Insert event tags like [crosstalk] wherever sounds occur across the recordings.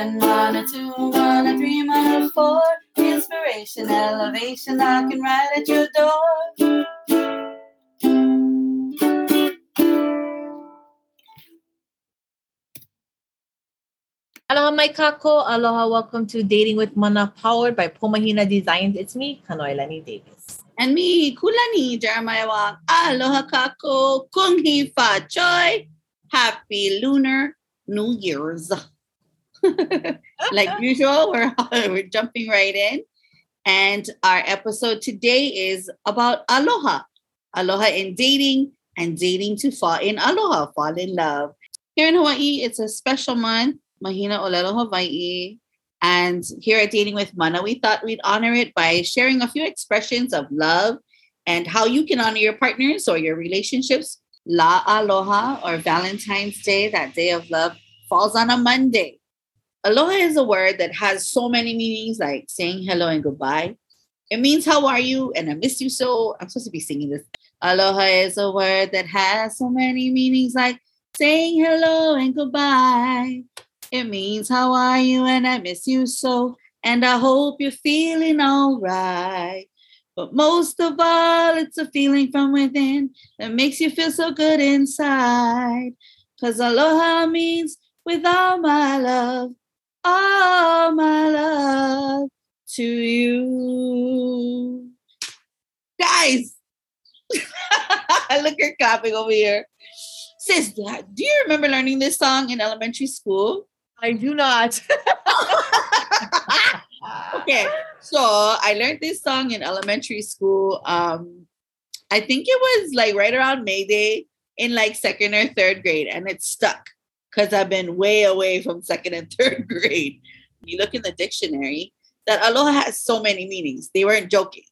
one, one or two, one or three, one or four. Inspiration, elevation, knocking right at your door. Aloha my kakou. Aloha, welcome to Dating with Mana, powered by Pomahina Designs. It's me, Kanoilani Davis. And me, Kulani Jeremiah Wang. Aloha kakou, Kung Hei Fat Choy. Happy Lunar New Year's. [laughs] like usual, we're, [laughs] we're jumping right in. And our episode today is about aloha. Aloha in dating and dating to fall in aloha, fall in love. Here in Hawaii, it's a special month Mahina Olelo Hawaii. And here at Dating with Mana, we thought we'd honor it by sharing a few expressions of love and how you can honor your partners or your relationships. La Aloha or Valentine's Day, that day of love, falls on a Monday. Aloha is a word that has so many meanings, like saying hello and goodbye. It means how are you and I miss you so. I'm supposed to be singing this. Aloha is a word that has so many meanings, like saying hello and goodbye. It means how are you and I miss you so. And I hope you're feeling all right. But most of all, it's a feeling from within that makes you feel so good inside. Because aloha means with all my love, all my love to you. Guys, [laughs] look, you're clapping over here. Sis, do you remember learning this song in elementary school? I do not. [laughs] okay, so I learned this song in elementary school. Um, I think it was like right around May Day in like second or third grade, and it stuck because I've been way away from second and third [laughs] grade. You look in the dictionary, that aloha has so many meanings. They weren't joking.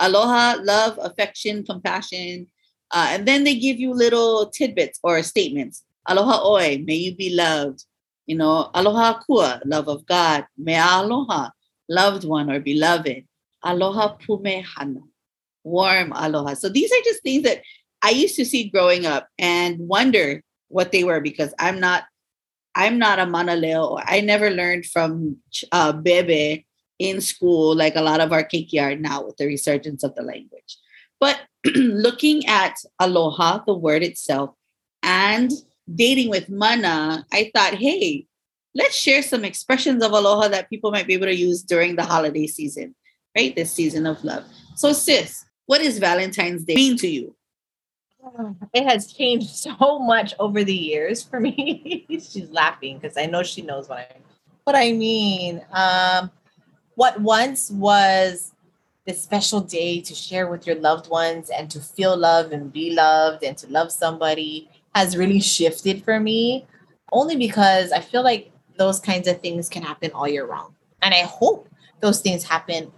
Aloha, love, affection, compassion. Uh, and then they give you little tidbits or statements. Aloha oi, may you be loved. You know, aloha kua, love of God. Me aloha, loved one or beloved. Aloha pumehana, warm aloha. So these are just things that I used to see growing up and wonder what they were because I'm not I'm not a manaleo. I never learned from uh, bebe in school like a lot of our keiki are now with the resurgence of the language. But [clears throat] looking at aloha, the word itself, and dating with Mana, I thought, hey, let's share some expressions of aloha that people might be able to use during the holiday season, right? This season of love. So, sis, what does Valentine's Day mean to you? It has changed [laughs] so much over the years for me. [laughs] She's laughing because I know she knows what I what I mean. Um, what once was this special day to share with your loved ones and to feel love and be loved and to love somebody has really shifted for me only because I feel like those kinds of things can happen all year round. And I hope those things happen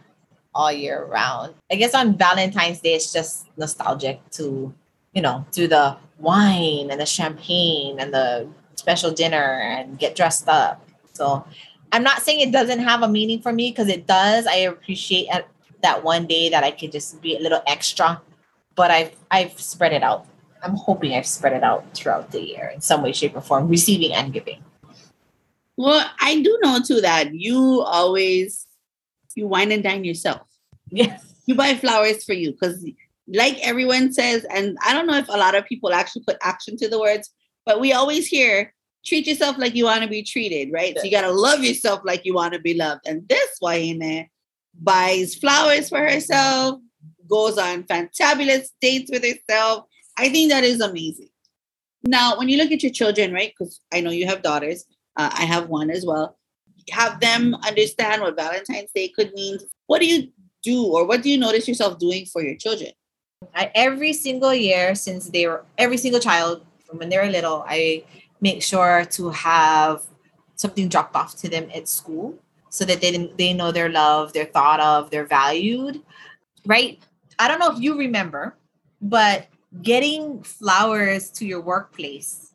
all year round. I guess on Valentine's Day, it's just nostalgic to, you know, do the wine and the champagne and the special dinner and get dressed up. So I'm not saying it doesn't have a meaning for me because it does. I appreciate that one day that I could just be a little extra, but I've I've spread it out I'm hoping I've spread it out throughout the year in some way, shape, or form, receiving and giving. Well, I do know too that you always you wine and dine yourself. Yes. You buy flowers for you because like everyone says, and I don't know if a lot of people actually put action to the words, but we always hear treat yourself like you want to be treated, right? Yes. So you gotta love yourself like you want to be loved. And this Waine buys flowers for herself, goes on fantabulous dates with herself, I think that is amazing. Now, when you look at your children, right? Because I know you have daughters, uh, I have one as well. Have them understand what Valentine's Day could mean. What do you do, or what do you notice yourself doing for your children? I, every single year since they were every single child from when they were little, I make sure to have something dropped off to them at school so that they they know they're loved, they're thought of, they're valued. Right? I don't know if you remember, but getting flowers to your workplace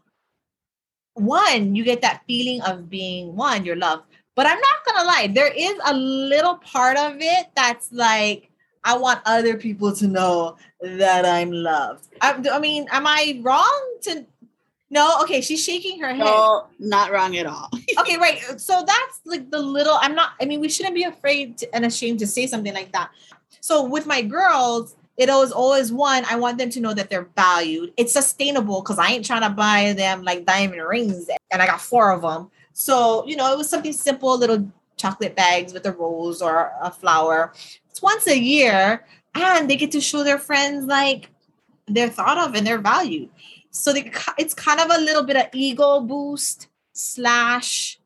one you get that feeling of being one you're loved but i'm not gonna lie there is a little part of it that's like i want other people to know that i'm loved i, I mean am i wrong to No, okay, she's shaking her head. No, not wrong at all. [laughs] okay, right. So that's like the little. I'm not. I mean, we shouldn't be afraid to, and ashamed to say something like that. So with my girls, it was always one. I want them to know that they're valued. It's sustainable because I ain't trying to buy them like diamond rings, and I got four of them. So you know, it was something simple, little chocolate bags with a rose or a flower. Once a year, and they get to show their friends like they're thought of and they're valued. So they, it's kind of a little bit of ego boost slash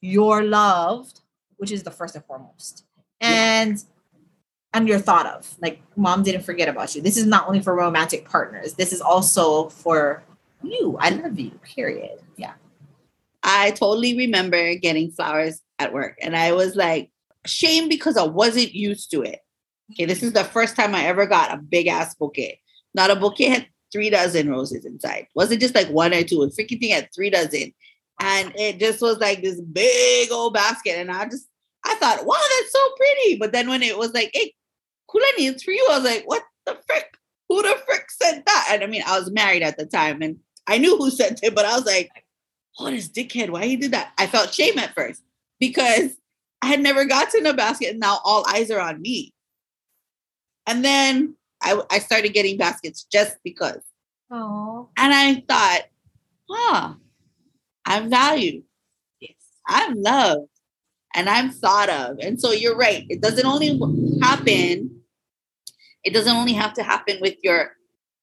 you're loved, which is the first and foremost. And and you're thought of. Like mom didn't forget about you. This is not only for romantic partners. This is also for you. I love you. Period. Yeah. I totally remember getting flowers at work and I was like shame because I wasn't used to it. Okay, this is the first time I ever got a big ass bouquet. Not a bouquet had three dozen roses inside. Wasn't just like one or two. A freaking thing had three dozen. And it just was like this big old basket. And I just, I thought, wow, that's so pretty. But then when it was like, hey, Kulani, it's for you, I was like, what the frick? Who the frick sent that? And I mean, I was married at the time and I knew who sent it, but I was like, oh, this dickhead, why he did that? I felt shame at first because I had never gotten a basket and now all eyes are on me. And then I, I started getting baskets just because. Oh. And I thought, huh, I'm valued. Yes. I'm loved and I'm thought of. And so you're right. It doesn't only happen, it doesn't only have to happen with your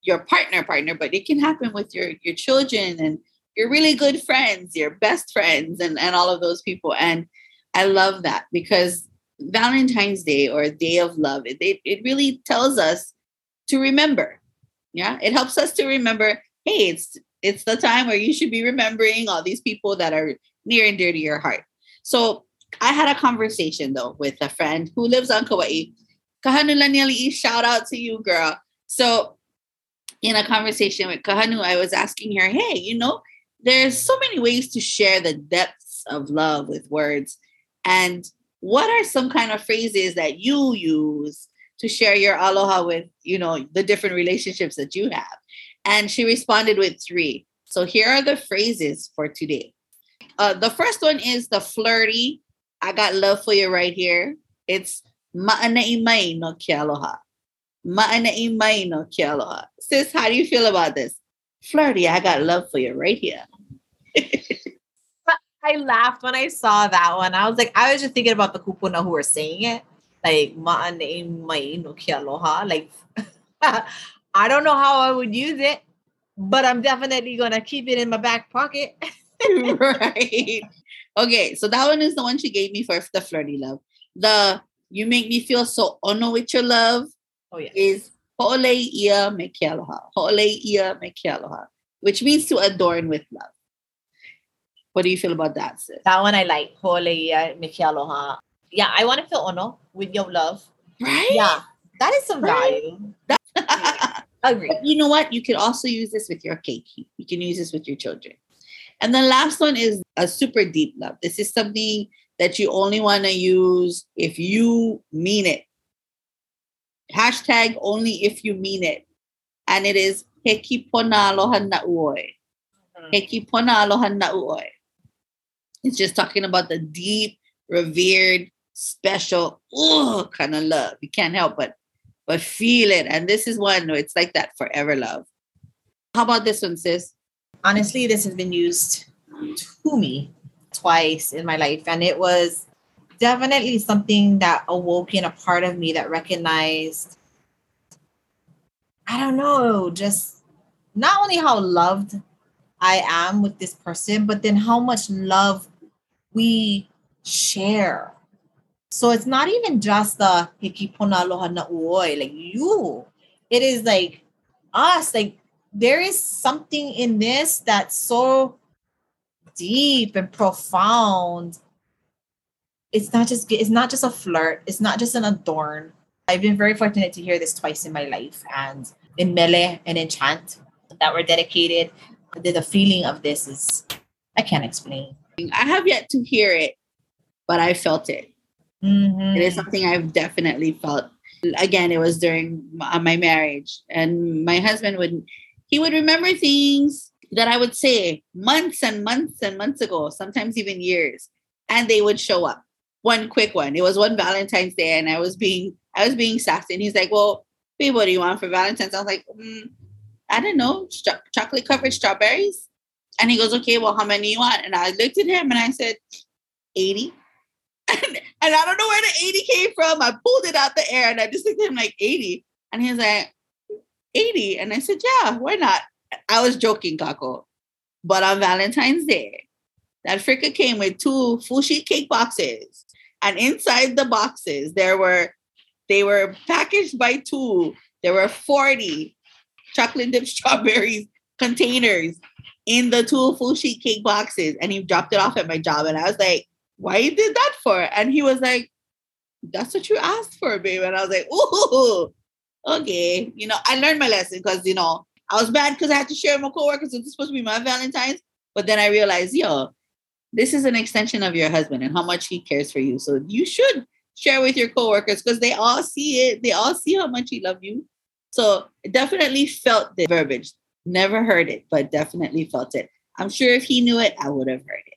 your partner partner, but it can happen with your your children and your really good friends, your best friends, and, and all of those people. And I love that because Valentine's Day or Day of Love, it, it, it really tells us to remember. Yeah, it helps us to remember. Hey, it's it's the time where you should be remembering all these people that are near and dear to your heart. So I had a conversation though with a friend who lives on Kauai. Kahanu shout out to you, girl. So in a conversation with Kahanu, I was asking her, hey, you know, there's so many ways to share the depths of love with words. And what are some kind of phrases that you use to share your aloha with, you know, the different relationships that you have. And she responded with three. So here are the phrases for today. Uh, the first one is the flirty. I got love for you right here. It's ma'ana imay no ke aloha. Ma'ana imay no ke aloha. Sis, how do you feel about this? Flirty, I got love for you right here. [laughs] I laughed when I saw that one. I was like, I was just thinking about the kupuna who were saying it like ma'ane mai no aloha. Like [laughs] I don't know how I would use it, but I'm definitely gonna keep it in my back pocket. [laughs] [laughs] right. Okay, so that one is the one she gave me for the flirty love. The you make me feel so ono with your love. Oh yeah. Is ho'ole ia me aloha. Ho'ole ia me aloha, which means to adorn with love. What do you feel about that, sis? That one I like. Ho'ole ia me aloha yeah, I want to feel ono with your love. Right? Yeah. That is some right? value. [laughs] That- Agree. But you know what? You can also use this with your cake. You can use this with your children. And the last one is a super deep love. This is something that you only want to use if you mean it. Hashtag only if you mean it. And it is Heki pona aloha na. Mm-hmm. Heki pona aloha na. It's just talking about the deep, revered, special oh kind of love. You can't help but but feel it. And this is one No, it's like that forever love. How about this one, sis? Honestly, this has been used to me twice in my life, and it was definitely something that awoke in a part of me that recognized I don't know, just not only how loved I am with this person, but then how much love we share so it's not even just the hikipona aloha na uoi, like you. It is like us. Like there is something in this that's so deep and profound. It's not just it's not just a flirt. It's not just an adorn. I've been very fortunate to hear this twice in my life, and in Mele and in Chant that were dedicated. The, the feeling of this is I can't explain. I have yet to hear it, but I felt it. Mm-hmm. It is something I've definitely felt. Again, it was during my marriage, and my husband would he would remember things that I would say months and months and months ago, sometimes even years, and they would show up. One quick one. It was one Valentine's Day, and I was being I was being sassy. And he's like, "Well, babe, what do you want for Valentine's?" I was like, mm, "I don't know, st- chocolate covered strawberries." And he goes, "Okay, well, how many you want?" And I looked at him and I said, 80. [laughs] And, and I don't know where the 80 came from. I pulled it out the air and I just looked at him like 80. And he was like, 80. And I said, Yeah, why not? I was joking, Kakou. But on Valentine's Day, that fricka came with two full sheet cake boxes. And inside the boxes, there were they were packaged by two. There were 40 chocolate [laughs] dipped strawberries containers in the two full sheet cake boxes. And he dropped it off at my job. And I was like, why you did that for? And he was like, that's what you asked for, babe. And I was like, ooh, okay. You know, I learned my lesson because, you know, I was bad because I had to share with my coworkers. It's supposed to be my Valentine's. But then I realized, yo, this is an extension of your husband and how much he cares for you. So you should share with your coworkers because they all see it. They all see how much he loves you. So definitely felt the verbiage. Never heard it, but definitely felt it. I'm sure if he knew it, I would have heard it.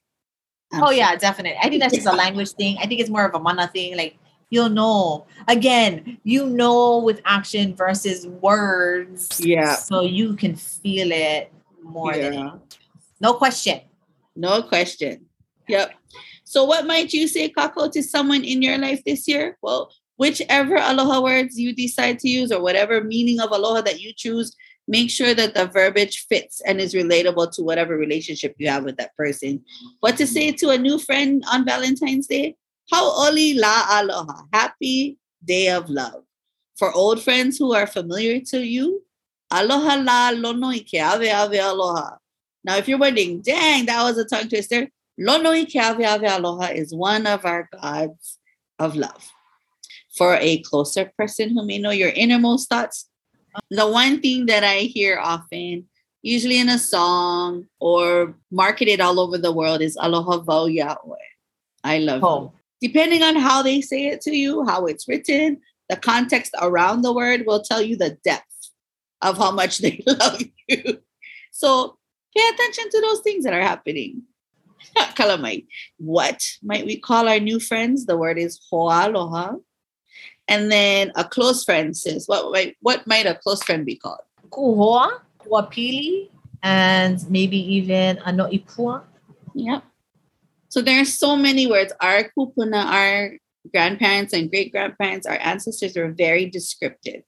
I'm oh yeah, definitely. I think that's just a language thing. I think it's more of a mana thing. Like you'll know. Again, you know with action versus words. Yeah. So you can feel it more yeah. than no question. No question. Yep. So what might you say, Kakou, to someone in your life this year? Well, whichever aloha words you decide to use or whatever meaning of aloha that you choose, make sure that the verbiage fits and is relatable to whatever relationship you have with that person. What to say to a new friend on Valentine's Day? Hau'oli la aloha. Happy day of love. For old friends who are familiar to you, aloha la lono ave ave aloha. Now, if you're wondering, dang, that was a tongue twister, Lonoikeaweawealoha is one of our gods of love. For a closer person who may know your innermost thoughts, the one thing that I hear often, usually in a song or marketed all over the world, is Aloha Vau Yahweh. I love oh. home. You. Depending on how they say it to you, how it's written, the context around the word will tell you the depth of how much they [laughs] love you. So pay attention to those things that are happening. [laughs] Kalamai. What might we call our new friends? The word is Ho'aloha. And then a close friend says, what might, what might a close friend be called? Kuhoa, Kuapili, and maybe even ano ipua. Yep. So there are so many words. Our kupuna, our grandparents and great grandparents, our ancestors are very descriptive.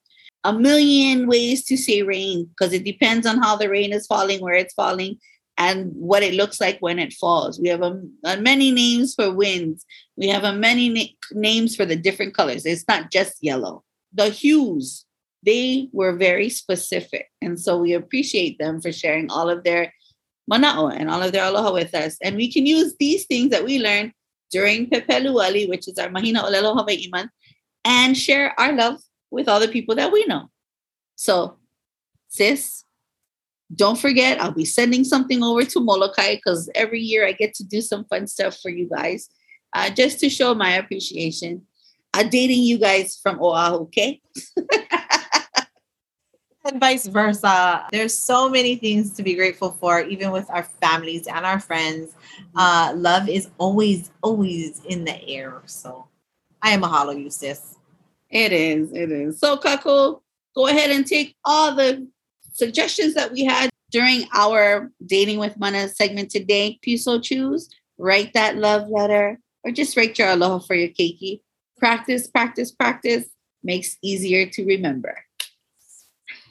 A million ways to say rain because it depends on how the rain is falling, where it's falling, and what it looks like when it falls. We have a, a many names for winds. We have a many na- names for the different colors. It's not just yellow. The hues, they were very specific. And so we appreciate them for sharing all of their mana'o and all of their aloha with us. And we can use these things that we learned during Pepeluali, which is our Mahina Olelo Iman, and share our love with all the people that we know. So, sis, don't forget, I'll be sending something over to Molokai because every year I get to do some fun stuff for you guys uh, just to show my appreciation. I'm dating you guys from Oahu, okay? [laughs] and vice versa. There's so many things to be grateful for, even with our families and our friends. Uh, love is always, always in the air. So I am a hollow you, sis. It is, it is. So, Kakou, go ahead and take all the suggestions that we had during our Dating with Mana segment today, if you so choose, write that love letter or just write your aloha for your keiki. Practice, practice, practice makes easier to remember.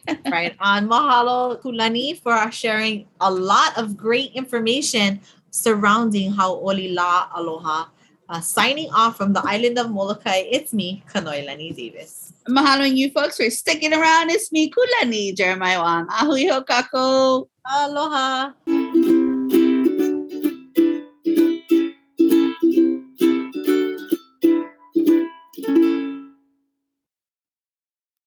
[laughs] right on. Mahalo Kulani for sharing a lot of great information surrounding Hau'oli La Aloha. Uh, signing off from the island of Molokai, it's me, Kanoilani Davis. Mahalo and you folks for sticking around. It's me, Kulani, Jeremiah Wang. Ahui ho kakou. Aloha.